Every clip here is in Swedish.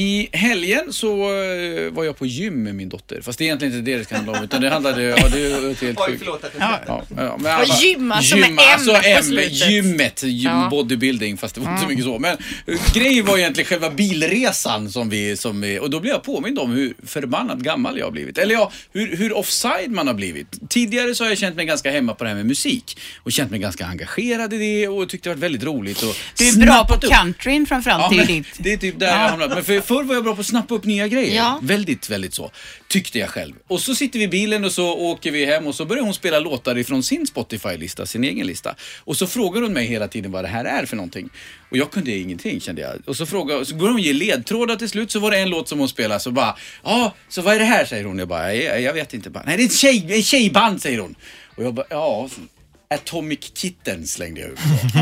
I helgen så eh, var jag på gym med min dotter. Fast det är egentligen inte det det ska handla om. Utan det handlade... Ja, det är helt Oj, förlåt att jag Ja. Ja, ja, men Och gymma som är M alltså M, gymmet, gym, Ja. bodybuilding, fast det var inte så mycket så. Men eh, grejen var egentligen själva bilresan som vi, som vi, och då blev jag påmind om hur förbannat gammal jag har blivit. Eller ja, hur, hur offside man har blivit. Tidigare så har jag känt mig ganska hemma på det här med musik och känt mig ganska engagerad i det och tyckte det varit väldigt roligt. Och Du är bra på upp. countryn framförallt, Ja, det är men ju ditt. det är typ där jag har hamnat. Men för, förr var jag bra på att snappa upp nya grejer. Ja. Väldigt, väldigt så. Tyckte jag själv. Och så sitter vi i bilen och så åker vi hem och så börjar hon spela låtar ifrån sin Spotify-lista, sin egen lista. Och så frågar hon mig hela tiden vad det här är för någonting. Och jag kunde ingenting kände jag. Och så, frågar, så börjar hon ge ledtrådar till slut. Så var det en låt som hon spelade så bara, ja, så vad är det här säger hon. Jag bara, jag, jag vet inte. Bara, Nej, det är ett tjej, tjejband säger hon. Och jag bara, ja, Atomic Kitten slängde jag ut.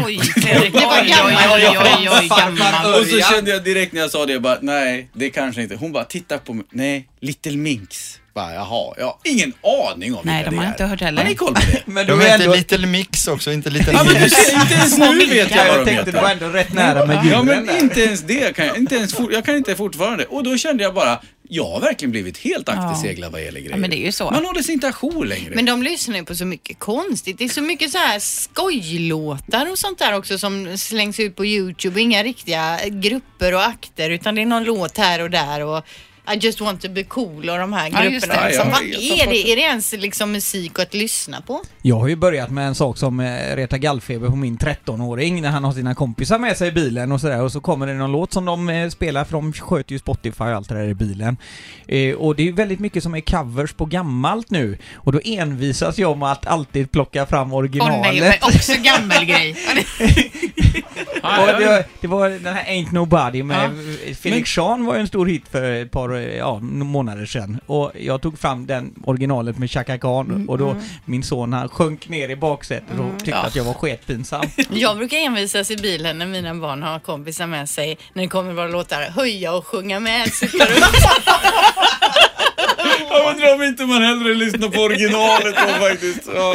Oj, Fredrik. Det var Oj, gammal. oj, Oj, oj, oj, oj, gammal. Och så kände jag direkt när jag sa det, bara, nej, det kanske inte. Hon bara, titta på mig. Nej, Little Minx. Bara, jaha, jag har ingen aning om Nej, vilka de har det inte är. hört heller. Har ni koll på det? Men du De heter ändå... Little Mix också, inte Little ja, men du Mix. ser, inte ens nu vet jag Ja, vad jag de tänkte du var heter. ändå rätt nära med Ja, djuren men där. inte ens det kan jag, inte ens, for, jag kan inte fortfarande. Och då kände jag bara, jag har verkligen blivit helt akterseglad vad gäller grejer. men det är ju så. Man håller sig inte ajour längre. Men de lyssnar ju på så mycket konstigt. Det är så mycket så här skojlåtar och sånt där också som slängs ut på Youtube. Inga riktiga grupper och akter utan det är någon låt här och där och I just want to be cool och de här Ja, grupperna. det. liksom. Ja, Vad är det? Är det ens liksom musik att lyssna på? Jag har ju börjat med en sak som eh, retar gallfeber på min 13-åring när han har sina kompisar med sig i bilen och sådär och så kommer det någon låt som de eh, spelar för de sköter ju Spotify och allt det där i bilen. Eh, och det är ju väldigt mycket som är covers på gammalt nu och då envisas jag med att alltid plocka fram Åh originalet. nej, men också gammal grej. Ja, Och det, var, det var den här Ain't Nobody med Ja. Felix Jean var ju en stor hit för ett par ja, månader sedan. Och jag tog fram den originalet med Chaka Khan och då min son han sjönk ner i baksätet och tyckte Ja. att jag var sketpinsam. Jag brukar envisas i bilen när mina barn har kompisar med sig när det kommer vara låtar höja och sjunga med. Jag undrar om inte man hellre lyssnar på originalet då faktiskt. Ja,